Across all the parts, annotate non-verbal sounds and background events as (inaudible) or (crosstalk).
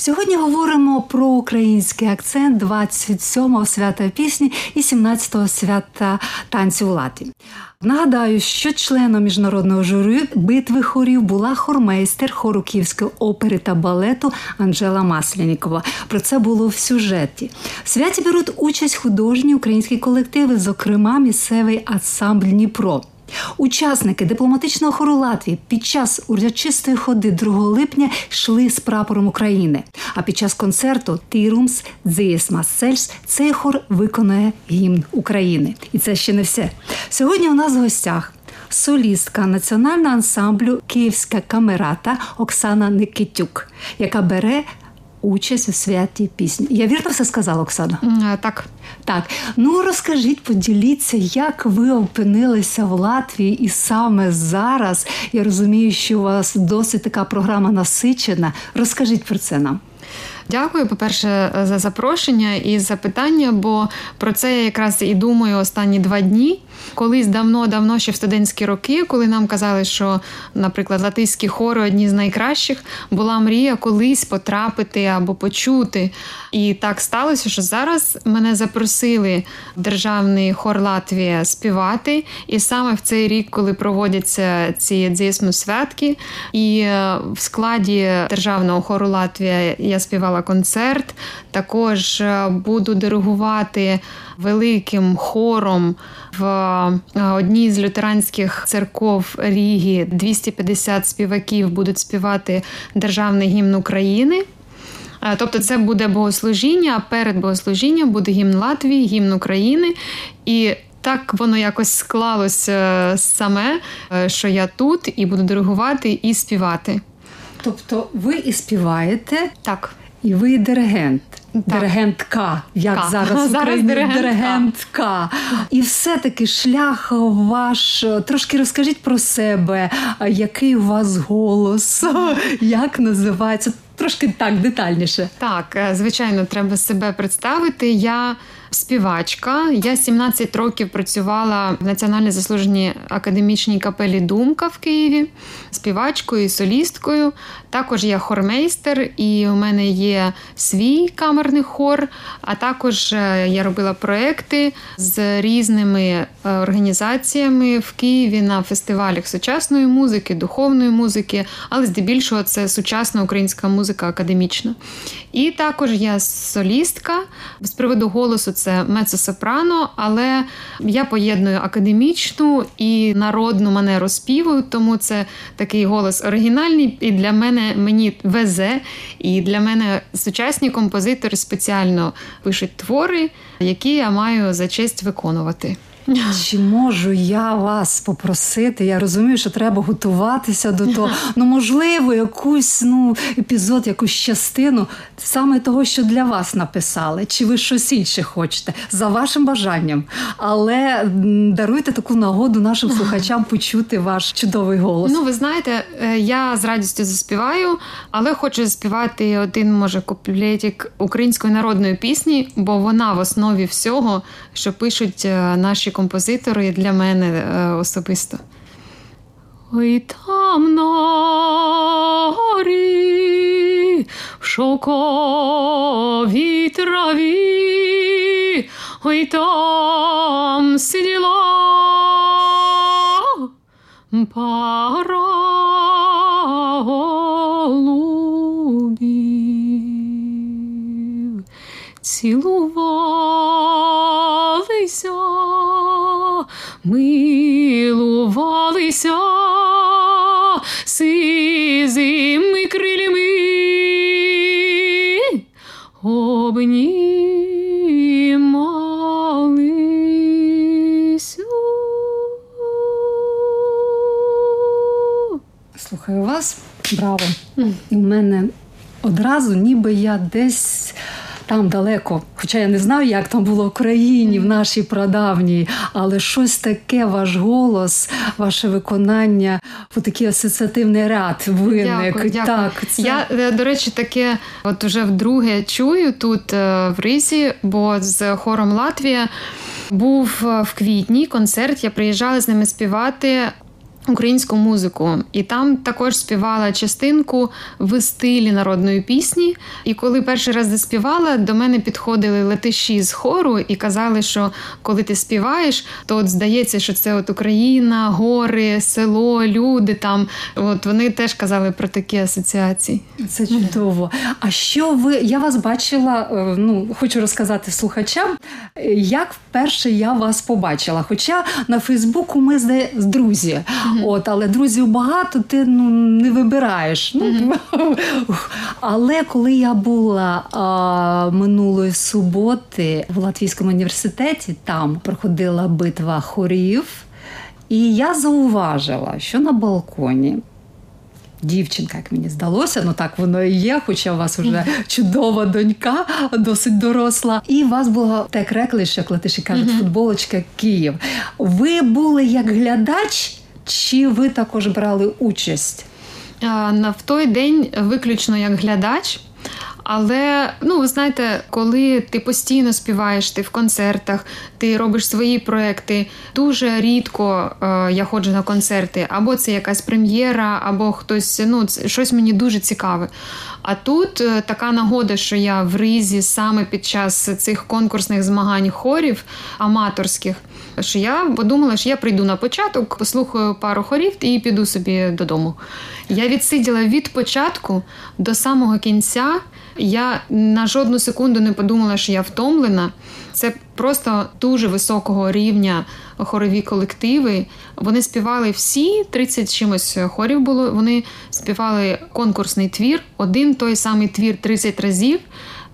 Сьогодні говоримо про український акцент 27-го свята пісні і 17-го свята танцю у Латвії. Нагадаю, що членом міжнародного журі битви хорів була хормейстер хору Київської опери та балету Анжела Маслянікова. Про це було в сюжеті. В святі беруть участь художні українські колективи, зокрема місцевий ансамбль Дніпро. Учасники дипломатичного хору Латвії під час урочистої ходи 2 липня йшли з прапором України. А під час концерту Тірумс Дзієсмас Сельс цей хор виконає гімн України. І це ще не все. Сьогодні у нас в гостях. Солістка національного ансамблю Київська камерата Оксана Никитюк, яка бере участь у святі пісні. Я вірно все сказала, Оксана? Так. Так, ну розкажіть, поділіться, як ви опинилися в Латвії, і саме зараз я розумію, що у вас досить така програма насичена. Розкажіть про це нам. Дякую, по-перше, за запрошення і запитання, бо про це я якраз і думаю останні два дні. Колись давно-давно, ще в студентські роки, коли нам казали, що, наприклад, латиські хори одні з найкращих, була мрія колись потрапити або почути. І так сталося, що зараз мене запросили державний хор Латвія співати. І саме в цей рік, коли проводяться ці дзісму святки, і е, в складі державного хору Латвія я співала концерт. Також е, буду диригувати великим хором в е, одній з лютеранських церков Ріги 250 співаків будуть співати державний гімн України. Е, тобто, це буде богослужіння, а перед богослужінням буде гімн Латвії, гімн України. І так воно якось склалося саме, е, що я тут і буду диригувати і співати. Тобто, ви і співаєте так. І ви диригент, так. Диригентка, як К. зараз в Україні диригентка. диригентка. І все-таки шлях ваш. Трошки розкажіть про себе, який у вас голос, як називається? Трошки так детальніше. Так, е, звичайно, треба себе представити. Я співачка. Я 17 років працювала в національній заслуженій академічній капелі Думка в Києві, співачкою і солісткою. Також я хормейстер, і у мене є свій камерний хор. А також е, я робила проекти з різними е, організаціями в Києві на фестивалях сучасної музики, духовної музики, але здебільшого це сучасна українська музика академічна. І також я солістка з приводу голосу це мецо-сопрано, але я поєдную академічну і народну манеру співу, тому це такий голос оригінальний. І для мене мені везе, і для мене сучасні композитори спеціально пишуть твори, які я маю за честь виконувати. (laughs) Чи можу я вас попросити? Я розумію, що треба готуватися до того. (laughs) Ну, можливо, якусь ну, епізод, якусь частину саме того, що для вас написали, чи ви щось інше хочете, за вашим бажанням. Але даруйте таку нагоду нашим слухачам (laughs) почути ваш чудовий голос. Ну, ви знаєте, е, я з радістю заспіваю, але хочу заспівати один, може, куплетик української народної пісні, бо вона в основі всього, що пишуть е, наші композитори для мене особисто. Ой там на горі в шовковій траві, ой там сиділа пара голубів цілувалися, милувалися сизими крилями обнімалися. Слухаю вас, браво. В мене одразу, ніби я десь. Там далеко, хоча я не знаю, як там було в країні, в нашій прадавній, але щось таке, ваш голос, ваше виконання, такий асоціативний ряд виник. Дякую, дякую. Так, це... Я, е, до речі, таке от уже вдруге чую тут е, в Ризі, бо з хором Латвія був е, в квітні концерт. Я приїжджала з ними співати. Українську музику, і там також співала частинку в стилі народної пісні. І коли перший раз заспівала, до мене підходили летиші з хору і казали, що коли ти співаєш, то от здається, що це от Україна, гори, село, люди там. От вони теж казали про такі асоціації. Це чудово. А що ви? Я вас бачила, е, ну хочу розказати слухачам, е, як вперше я вас побачила. Хоча на Фейсбуку ми з друзі. От, але друзів багато, ти ну не вибираєш. Ну, (laughs) Але коли я була а, минулої суботи в Латвійському університеті, там проходила битва хорів, і я зауважила, що на балконі. Дівчинка, як мені здалося, ну так воно і є, хоча у вас вже чудова донька, досить доросла. І у вас було так реклиш, як латиші кажуть, футболочка Київ. Ви були як глядач. Чи ви також брали участь? На В той день виключно як глядач. Але ну ви знаєте, коли ти постійно співаєш, ти в концертах, ти робиш свої проекти. Дуже рідко е, я ходжу на концерти, або це якась прем'єра, або хтось ну щось мені дуже цікаве. А тут е, така нагода, що я в ризі саме під час цих конкурсних змагань хорів аматорських. Що я подумала, що я прийду на початок, послухаю пару хорів і піду собі додому. Я відсиділа від початку до самого кінця. Я на жодну секунду не подумала, що я втомлена. Це просто дуже високого рівня хорові колективи. Вони співали всі 30 чимось хорів було. Вони співали конкурсний твір, один той самий твір 30 разів.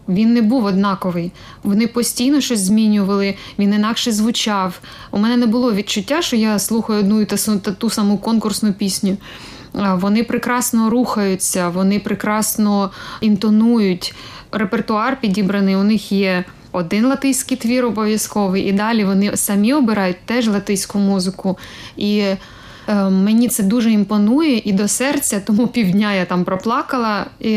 Він не був однаковий. Вони постійно щось змінювали, він інакше звучав. У мене не було відчуття, що я слухаю одну ту, ту саму конкурсну пісню. Вони прекрасно рухаються, вони прекрасно інтонують. Репертуар підібраний. У них є один латиський твір обов'язковий, і далі вони самі обирають теж латиську музику. І Е, мені це дуже імпонує і до серця, тому півдня я там проплакала. І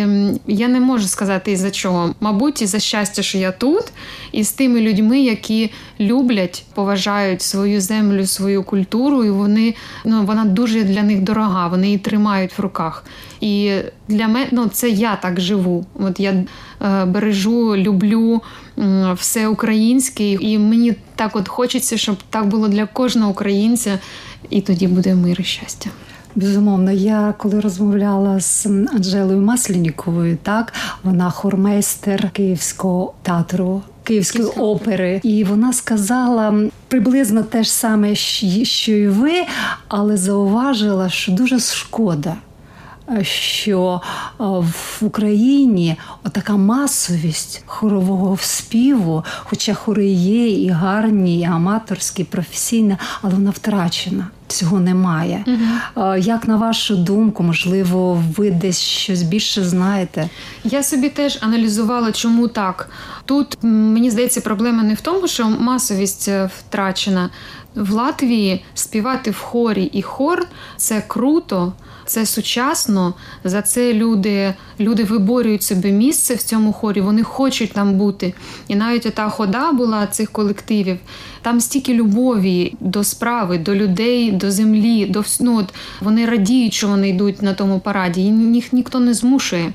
Я не можу сказати із за чого. Мабуть, із за щастя, що я тут, і з тими людьми, які люблять, поважають свою землю, свою культуру, і вони ну вона дуже для них дорога. Вони її тримають в руках. І для мене ну, це я так живу. От я е, бережу, люблю все українське, і мені так от хочеться, щоб так було для кожного українця і тоді буде мир і щастя. Безумовно, я коли розмовляла з Анжелою Масленіковою, так вона хормейстер Київського театру. Київської опери, і вона сказала приблизно те ж саме, що й ви, але зауважила, що дуже шкода, що в Україні така масовість хорового співу, хоча хори є і гарні, і аматорські, і професійні, але вона втрачена. Цього немає. Угу. Як на вашу думку, можливо, ви десь щось більше знаєте? Я собі теж аналізувала, чому так. Тут мені здається, проблема не в тому, що масовість е, втрачена в Латвії. Співати в хорі і хор це круто це сучасно. За це люди люди виборюють собі місце в цьому хорі, вони хочуть там бути. І навіть та хода була цих колективів. Там стільки любові до справи, до людей, до землі, до ну, от Вони радіють, що вони йдуть на тому параді. Їх ніхто не змушує.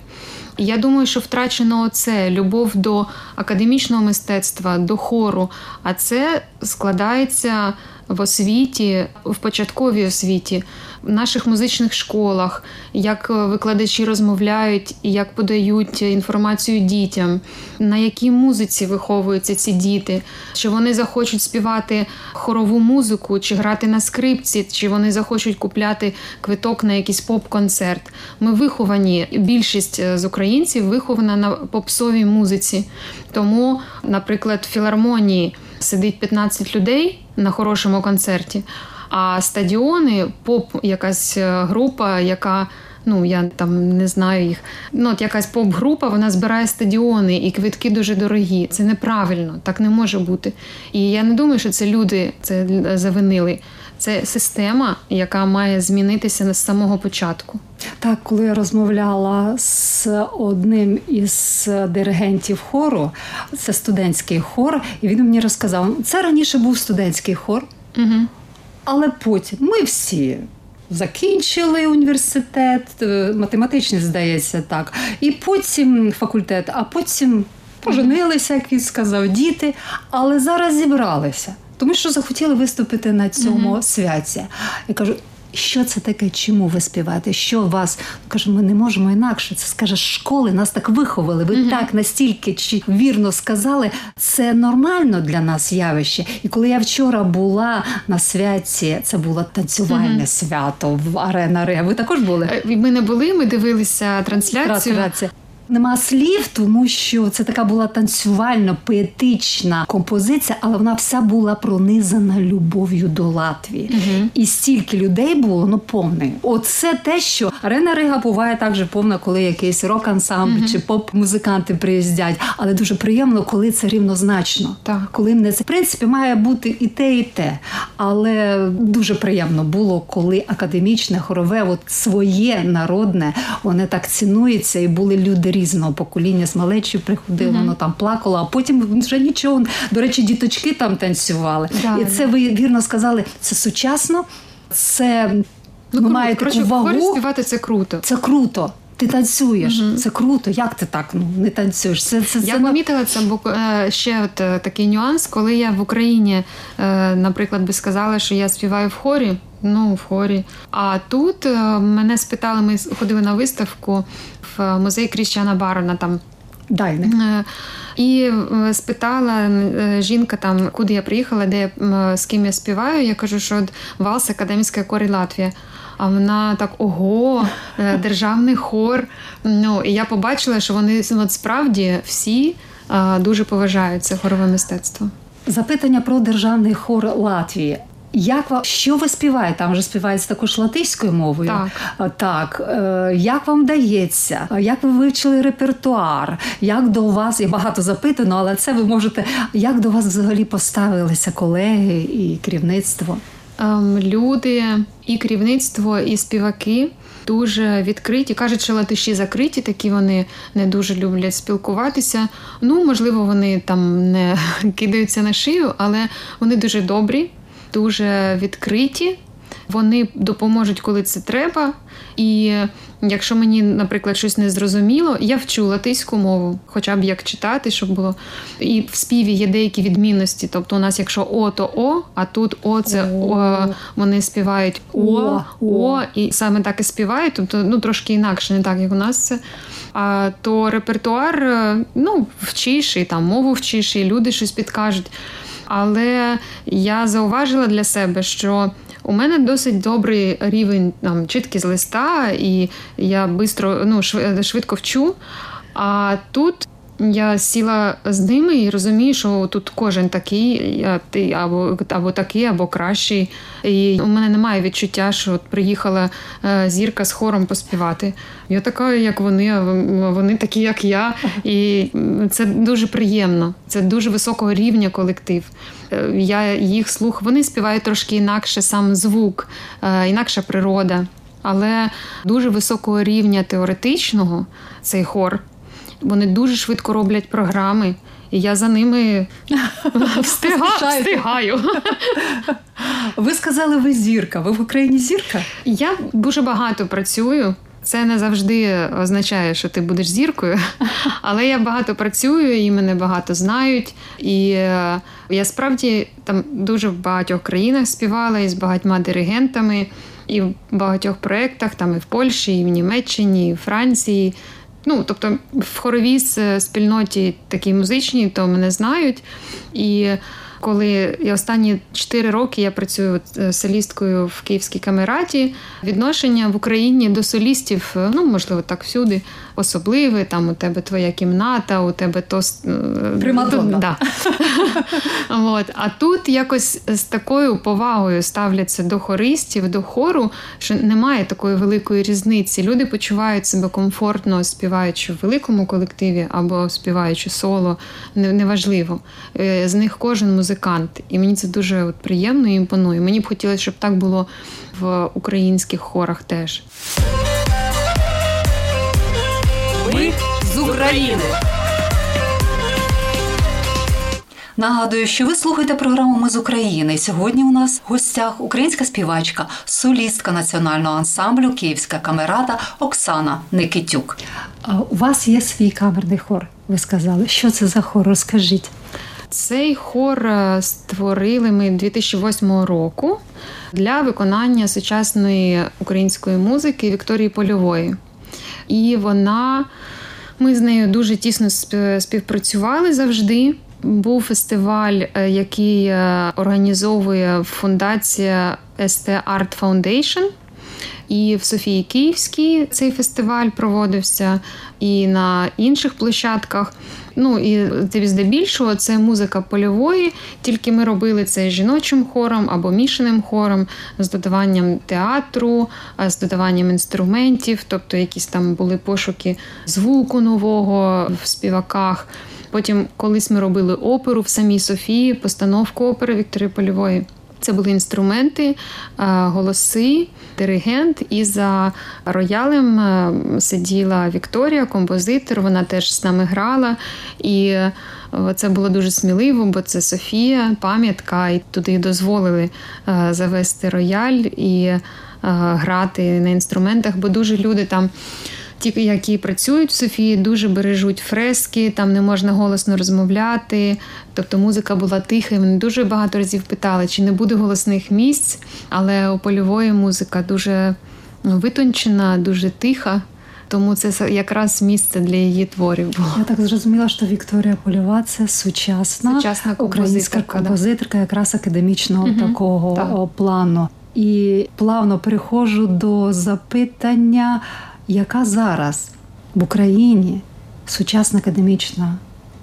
Я думаю, що втрачено оце любов до академічного мистецтва, до хору. А це складається в освіті, в початковій освіті, в наших музичних школах, як викладачі розмовляють і як подають інформацію дітям, на якій музиці виховуються ці діти, чи вони захочуть співати хорову музику, чи грати на скрипці, чи вони захочуть купляти квиток на якийсь поп-концерт. Ми виховані, більшість з українців вихована на попсовій музиці. Тому, наприклад, в філармонії сидить 15 людей на хорошому концерті. А стадіони, поп, якась е, група, яка ну я там не знаю їх. Ну от якась поп-група, вона збирає стадіони, і квитки дуже дорогі. Це неправильно, так не може бути. І я не думаю, що це люди це завинили. Це система, яка має змінитися з самого початку. Так, коли я розмовляла з одним із диригентів хору, це студентський хор, і він мені розказав, це раніше був студентський хор, угу. але потім ми всі. Закінчили університет, е, математичний, здається, так, і потім факультет, а потім поженилися, як він сказав, діти, але зараз зібралися, тому що захотіли виступити на цьому mm-hmm. святі. Я кажу, що це таке, чому ви співаєте? Що вас каже, ми не можемо інакше. Це скаже школи, нас так виховали. Ви mm так настільки чи вірно сказали, це нормально для нас явище. І коли я вчора була на святі, це було танцювальне mm свято в арена Ре. Ви також були? Е, ми не були. Ми дивилися трансляцію. Трансляція. Нема слів, тому що це така була танцювальна, поетична композиція, але вона вся була пронизана любов'ю до Латвії. Угу. І стільки людей було ну повне. Оце те, що арена Рига буває також повна, коли якийсь рок-ансамбль угу. чи поп-музиканти приїздять. Але дуже приємно, коли це рівнозначно. Так. Коли не це в принципі має бути і те, і те. Але дуже приємно було, коли академічне, хорове, от своє народне, воно так цінується, і були люди різного покоління з малечі приходило, mm-hmm. воно там плакало, а потім вже нічого. До речі, діточки там танцювали. Да, і це ви вірно сказали, це сучасно, це ну, ви маєте таку вагу. співати це круто. Це круто. Ти танцюєш, uh це круто. Як ти так ну не танцюєш? Це це я помітила це, бо е, ще от е, такий нюанс, коли я в Україні, е, наприклад, би сказала, що я співаю в хорі. Ну, в хорі. А тут мене спитали, ми ходили на виставку в музей Кріщана Барона там. Дайне. І спитала жінка, там, куди я приїхала, де я, з ким я співаю. Я кажу, що Валс Академська корі Латвія. А вона так ого, е, державний хор. Ну і я побачила, що вони от справді всі дуже поважають це хорове мистецтво. Запитання про державний хор Латвії. Як вам що ви співаєте? Там вже співається також латиською мовою. Так. так. Е, як вам вдається? Як ви вивчили репертуар? Як до вас є багато запитано, але це ви можете. Як до вас взагалі поставилися колеги і керівництво? Ем, люди, і керівництво, і співаки дуже відкриті. Кажуть, що латиші закриті, такі вони не дуже люблять спілкуватися. Ну, можливо, вони там не (laughs) кидаються на шию, але вони дуже добрі, дуже відкриті. Вони допоможуть, коли це треба. І якщо мені, наприклад, щось не зрозуміло, я вчу латиську мову, хоча б як читати, щоб було. І в співі є деякі відмінності. Тобто, у нас, якщо О, то О, а тут О, це О, вони співають О, О, і саме так і співають, тобто ну трошки інакше, не так як у нас це. А то репертуар ну, вчиш, і там мову вчиш, і люди щось підкажуть. Але я зауважила для себе, що у мене досить добрий рівень там, чітки з листа, і я бистро, ну, швидко вчу. А тут я сіла з ними і розумію, що тут кожен такий, ти або або такий, або кращий. І у мене немає відчуття, що от приїхала е, зірка з хором поспівати. Я така, як вони, а вони такі, як я. (laughs) І це дуже приємно. Це дуже високого рівня колектив. Е, я їх слух, вони співають трошки інакше, сам звук, е, інакша природа. Але дуже високого рівня теоретичного цей хор. Вони дуже швидко роблять програми, і я за ними (laughs) встигаю. встигаю. Ви сказали, ви зірка. Ви в Україні зірка? Я дуже багато працюю. Це не завжди означає, що ти будеш зіркою, (laughs) але я багато працюю і мене багато знають. І е, я справді там дуже в багатьох країнах співала і з багатьма диригентами, і в багатьох проєктах, там і в Польщі, і в Німеччині, і в Франції. Ну, тобто в хоровій спільноті такій музичній, то мене знають. І коли я останні 4 роки я працюю е, солісткою в Київській камераті, відношення в Україні до солістів, е, ну можливо, так всюди, особливе. Там у тебе твоя кімната, у тебе то е, Примадонна. Да. (laughs) От. А тут якось з такою повагою ставляться до хористів, до хору, що немає такої великої різниці. Люди почувають себе комфортно, співаючи в великому колективі або співаючи соло, неважливо. З них кожен музикант, і мені це дуже от, приємно і імпонує. Мені б хотілося, щоб так було в українських хорах теж. Ми з України. Нагадую, що ви слухаєте програму Ми з України. Сьогодні у нас в гостях українська співачка, солістка національного ансамблю Київська камерата Оксана Никитюк. У вас є свій камерний хор. Ви сказали, що це за хор? Розкажіть. Цей хор е, створили ми 2008 року для виконання сучасної української музики Вікторії Польової. І вона, ми з нею дуже тісно співпрацювали завжди. Був фестиваль, е, який е, організовує фундація ST Art Foundation. І в Софії Київській цей фестиваль проводився, і на інших площадках. Ну і здебільшого це музика польової, тільки ми робили це жіночим хором або мішаним хором з додаванням театру, з додаванням інструментів, тобто якісь там були пошуки звуку нового в співаках. Потім колись ми робили оперу в самій Софії, постановку опери Вікторії Польової. Це були інструменти, е, голоси, диригент. І за роялем е, сиділа Вікторія, композитор. Вона теж з нами грала. І е, це було дуже сміливо, бо це Софія, пам'ятка, і туди дозволили завести рояль і грати на інструментах, бо дуже люди там ті, які працюють в Софії, дуже бережуть фрески, там не можна голосно розмовляти. Тобто музика була тиха. і Вони дуже багато разів питали, чи не буде голосних місць, але у польової музика дуже ну, витончена, дуже тиха. Тому це якраз місце для її творів. було. Я так зрозуміла, що Вікторія Польова це сучасна, сучасна українська композиторка, якраз академічного угу, такого так. плану. І плавно переходжу до запитання яка зараз в Україні сучасна академічна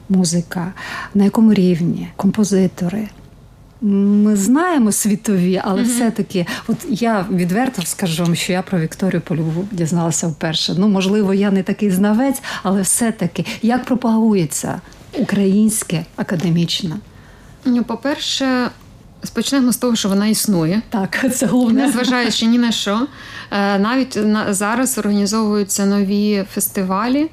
музика, на якому рівні композитори. Ми знаємо світові, але mm-hmm. все-таки, от я відверто скажу вам, що я про Вікторію Польову дізналася вперше. Ну, можливо, я не такий знавець, але все-таки як пропагується українське академічна? Ну, по-перше, Спочнемо з того, що вона існує. Так, (laughs) це головне. Незважаючи ні на що. Е, навіть зараз організовуються нові фестивалі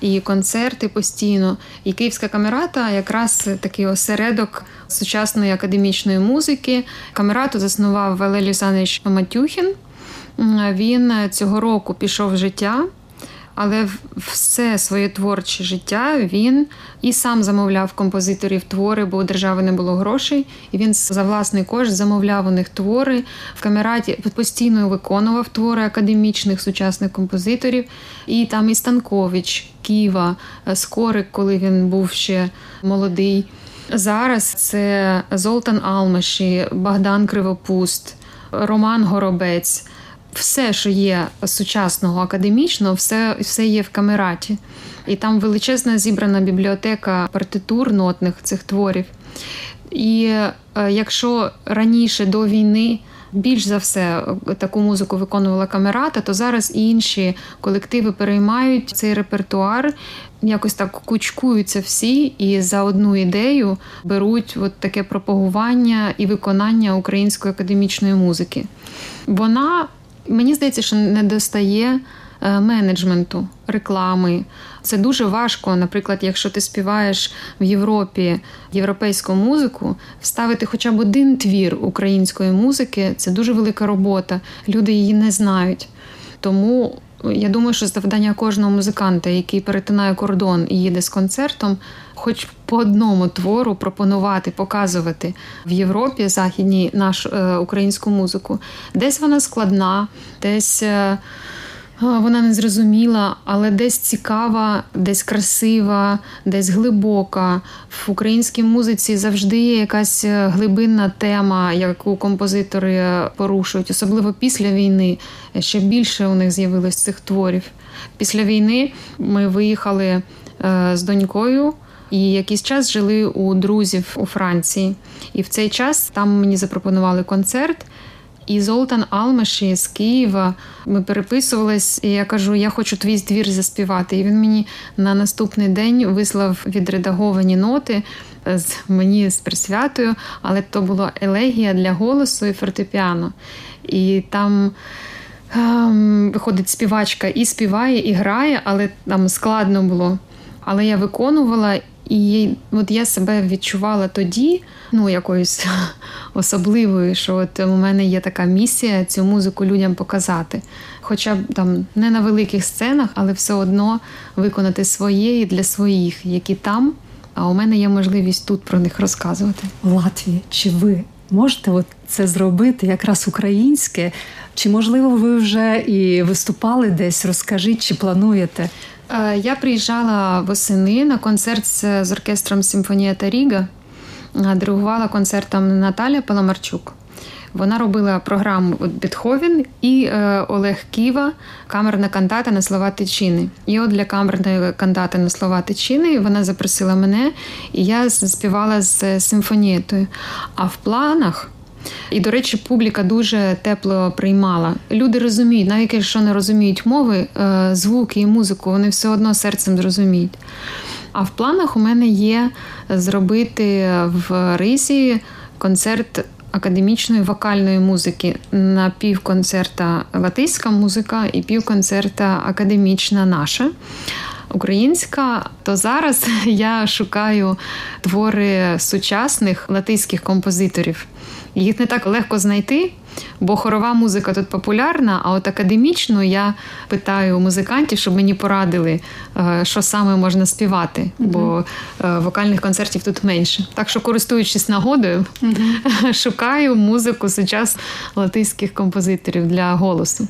і концерти постійно. І Київська камерата якраз такий осередок сучасної академічної музики. Камерату заснував Валерій Олександрович Матюхін. Він цього року пішов в життя але все своє творче життя він і сам замовляв композиторів твори, бо у держави не було грошей. І він за власний кошт замовляв у них твори в камераті, постійно виконував твори академічних сучасних композиторів. І там і Станкович, Ківа, Скорик, коли він був ще молодий. Зараз це Золтан Алмаші, Богдан Кривопуст, Роман Горобець все, що є сучасного академічного, все все є в камераті. І там величезна зібрана бібліотека партитур нотних цих творів. І е, якщо раніше до війни більш за все таку музику виконувала камерата, то зараз інші колективи переймають цей репертуар, якось так кучкуються всі і за одну ідею беруть от таке пропагування і виконання української академічної музики. Вона Мені здається, що не достає е, менеджменту, реклами. Це дуже важко. Наприклад, якщо ти співаєш в Європі європейську музику, вставити хоча б один твір української музики це дуже велика робота. Люди її не знають. Тому я думаю, що завдання кожного музиканта, який перетинає кордон і їде з концертом, хоч по одному твору пропонувати, показувати в Європі західній нашу е, українську музику. Десь вона складна, десь. Е, вона не зрозуміла, але десь цікава, десь красива, десь глибока. В українській музиці завжди є якась е, глибинна тема, яку композитори порушують, особливо після війни. Ще більше у них з'явилось цих творів. Після війни ми виїхали е, з донькою. І якийсь час жили у друзів у Франції, і в цей час там мені запропонували концерт. І Золтан Алмаші з Києва ми переписувались, і я кажу: я хочу твій твір заспівати. І він мені на наступний день вислав відредаговані ноти з мені з присвятою, але то була елегія для голосу і фортепіано. І там. Ем, виходить співачка і співає, і грає, але там складно було. Але я виконувала, і от я себе відчувала тоді, ну якоюсь (laughs) особливою, що от у мене є така місія цю музику людям показати. Хоча б там не на великих сценах, але все одно виконати своє і для своїх, які там. А у мене є можливість тут про них розказувати. В Латвії чи ви можете от це зробити якраз українське? Чи можливо ви вже і виступали десь? Розкажіть, чи плануєте? Е, я приїжджала восени на концерт з оркестром Симфонія та Ріга. Е, диригувала концертом Наталя Паламарчук. Вона робила програму Бетховен і е, Олег Ківа, камерна кантата на слова Тичини. І от для камерної кантати на слова Тичини вона запросила мене, і я співала з симфонієтою. А в планах. І, до речі, публіка дуже тепло приймала. Люди розуміють, навіть якщо не розуміють мови, е, звуки і музику, вони все одно серцем зрозуміють. А в планах у мене є зробити в Ризі концерт академічної вокальної музики на півконцерта латиська музика і півконцерта академічна наша. Українська, то зараз (laughs) я шукаю твори сучасних латиських композиторів. Їх не так легко знайти, бо хорова музика тут популярна, а от академічну я питаю музикантів, щоб мені порадили, е, що саме можна співати, бо е, вокальних концертів тут менше. Так що, користуючись нагодою, (laughs) шукаю музику сучасних латиських композиторів для голосу.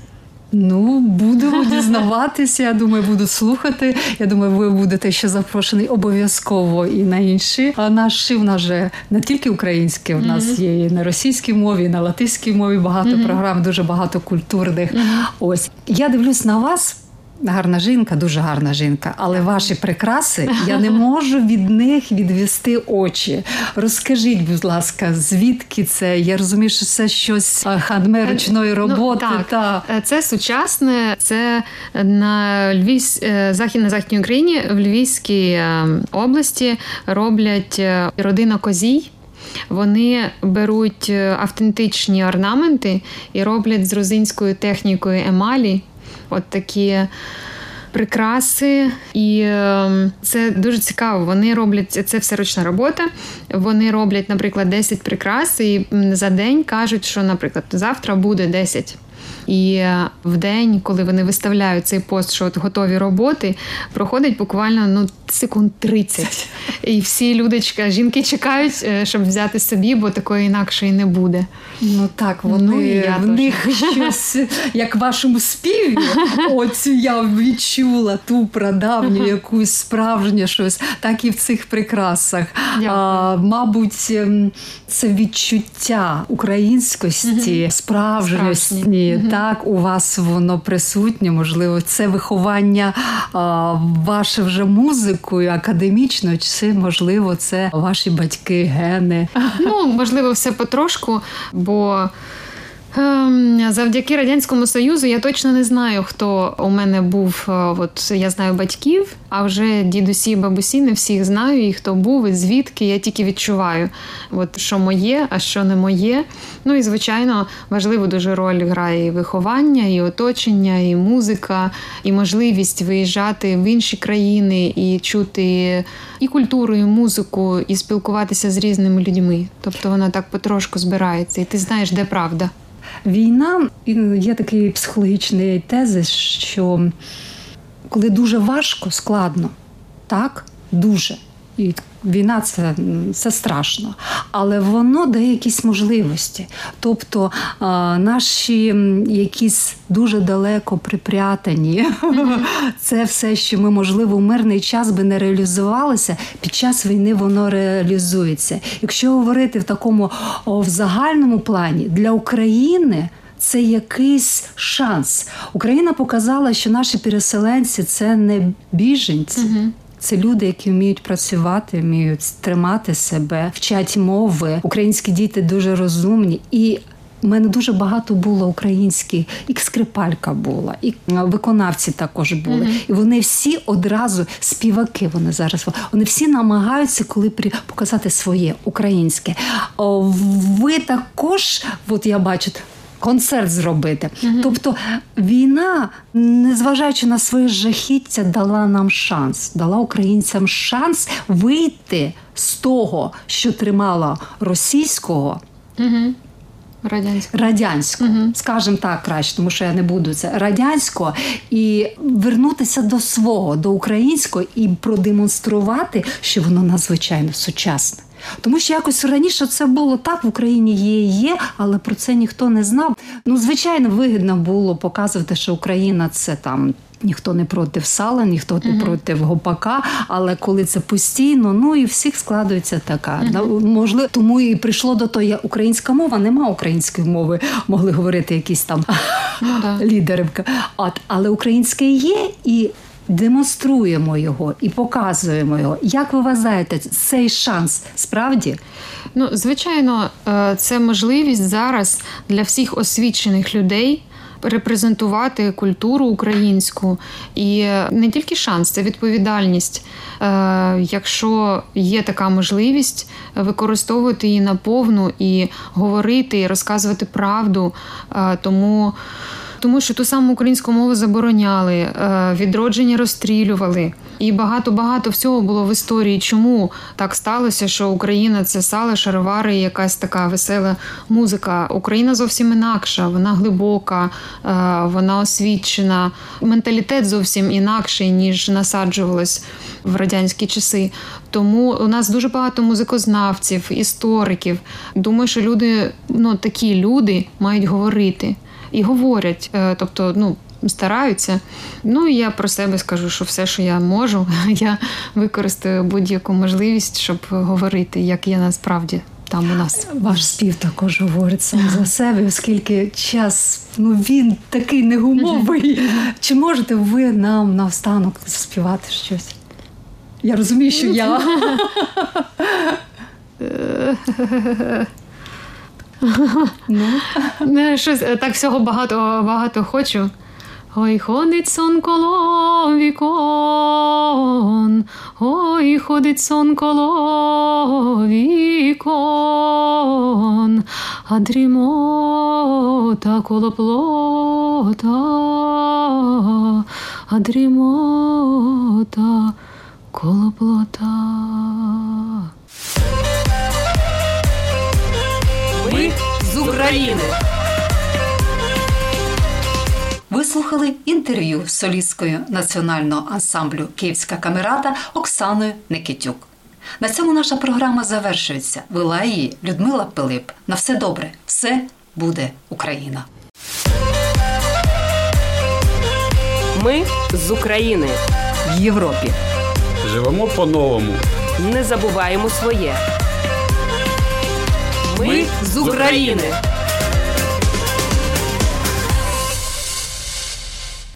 Ну, будемо дізнаватися. Я думаю, буду слухати. Я думаю, ви будете ще запрошений обов'язково і на інші. А наші в нас же не тільки українські, в нас є і на російській мові, і на латиській мові багато mm-hmm. програм, дуже багато культурних. Mm-hmm. Ось я дивлюсь на вас гарна жінка, дуже гарна жінка, але ваші прикраси (laughs) я не можу від них відвести очі. Розкажіть, будь ласка, звідки це? Я розумію, що це щось хандме е, ручної ну, роботи. Ну, так. Та. Е, це сучасне, це на Львів, е, захід на західній Україні в Львівській області роблять родина козій. Вони беруть автентичні орнаменти і роблять з грузинською технікою емалі от такі. Прикраси, і е, це дуже цікаво. Вони роблять це все ручна робота. Вони роблять, наприклад, 10 прикрас, і за день кажуть, що, наприклад, завтра буде 10. І е, в день, коли вони виставляють цей пост, що от готові роботи, проходить буквально ну секунд 30. (laughs) І всі людочка, жінки чекають, е, щоб взяти собі, бо такої інакшої не буде. Ну так, вони ну, я в них щось, як в вашому співі. Оцю я відчула ту прадавню якусь справжнє щось, так і в цих прикрасах. А, Мабуть, ем, це відчуття українськості, справжньості. Так, у вас воно присутнє, можливо, це виховання а, ваше вже музикою, академічною, чи можливо, це ваші батьки, гени. Ну, можливо, все потрошку, бо. Ем, завдяки радянському союзу я точно не знаю, хто у мене був. Е, от я знаю батьків, а вже дідусі, бабусі, не всіх знаю, і хто був, і звідки я тільки відчуваю, от що моє, а що не моє. Ну і звичайно, важливу дуже роль грає і виховання, і оточення, і музика, і можливість виїжджати в інші країни і чути і культуру, і музику, і спілкуватися з різними людьми. Тобто вона так потрошку збирається, і ти знаєш, де правда. Війна. Є такий психологічний тезис, що коли дуже важко, складно, так, дуже. І війна це це страшно, але воно дає якісь можливості. Тобто наші якісь дуже далеко припрятані, (laughs) це все, що ми, можливо, в мирний час би не реалізувалося, під час війни воно реалізується. Якщо говорити в такому о, в загальному плані для України. Це якийсь шанс. Україна показала, що наші переселенці це не біженці, uh-huh. Це люди, які вміють працювати, вміють тримати себе, вчать мови. Українські діти дуже розумні і. У мене дуже багато було українських, і скрипалька була, і виконавці також були. Mm-hmm. І вони всі одразу співаки. Вони зараз вони всі намагаються, коли показати своє українське. Ви також, от я бачу, концерт зробити. Угу. Тобто війна, незважаючи на своє жахіття, дала нам шанс, дала українцям шанс вийти з того, що тримало російського. Угу. Радянського, радянського, угу. скажімо так краще, тому що я не буду це радянського, і вернутися до свого, до українського, і продемонструвати, що воно надзвичайно сучасне. Тому що якось раніше це було так, в Україні є, є, але про це ніхто не знав. Ну, звичайно, вигідно було показувати, що Україна це там. Ніхто не проти сала, ніхто не uh-huh. проти гопака, але коли це постійно, ну і всіх складується така. Uh-huh. Можливо, тому і прийшло до того, українська мова, нема української мови, могли говорити якісь там uh-huh. (laughs) лідери. От, але українське є, і демонструємо його і показуємо його. Як ви вважаєте, цей шанс справді? Ну, звичайно, е, це можливість зараз для всіх освічених людей. Репрезентувати культуру українську і не тільки шанс, це відповідальність. Е, якщо є така можливість, використовувати її наповну і говорити, і розказувати правду. Е, тому тому що ту саму українську мову забороняли, е, відродження розстрілювали. І багато-багато всього було в історії. Чому так сталося, що Україна це сало, шаровари, якась така весела музика. Україна зовсім інакша, вона глибока, е, вона освічена. Менталітет зовсім інакший, ніж насаджувалось в радянські часи. Тому у нас дуже багато музикознавців, істориків. Думаю, що люди, ну такі люди мають говорити і говорять, е, тобто, ну. Стараються. Ну і я про себе скажу, що все, що я можу, (laughs) я використаю будь-яку можливість, щоб говорити, як є насправді там у нас. Ваш спів також говорить сам за себе, оскільки час ну він такий негумовий. Чи можете ви нам наостанок співати щось? Я розумію, що я. (laughs) (laughs) Ну, (laughs) щось е, так всього багато багато хочу. Ой, ходить сон коло вікон, ой, ходить сон коло вікон, а дрімота коло плота, а дрімота коло плота. України. Ви слухали інтерв'ю з солісткою національного ансамблю Київська камерата Оксаною Никитюк. На цьому наша програма завершується. Вела її Людмила Пилип. На все добре, все буде Україна. Ми з України в Європі. Живемо по-новому. Не забуваємо своє. Ми з України.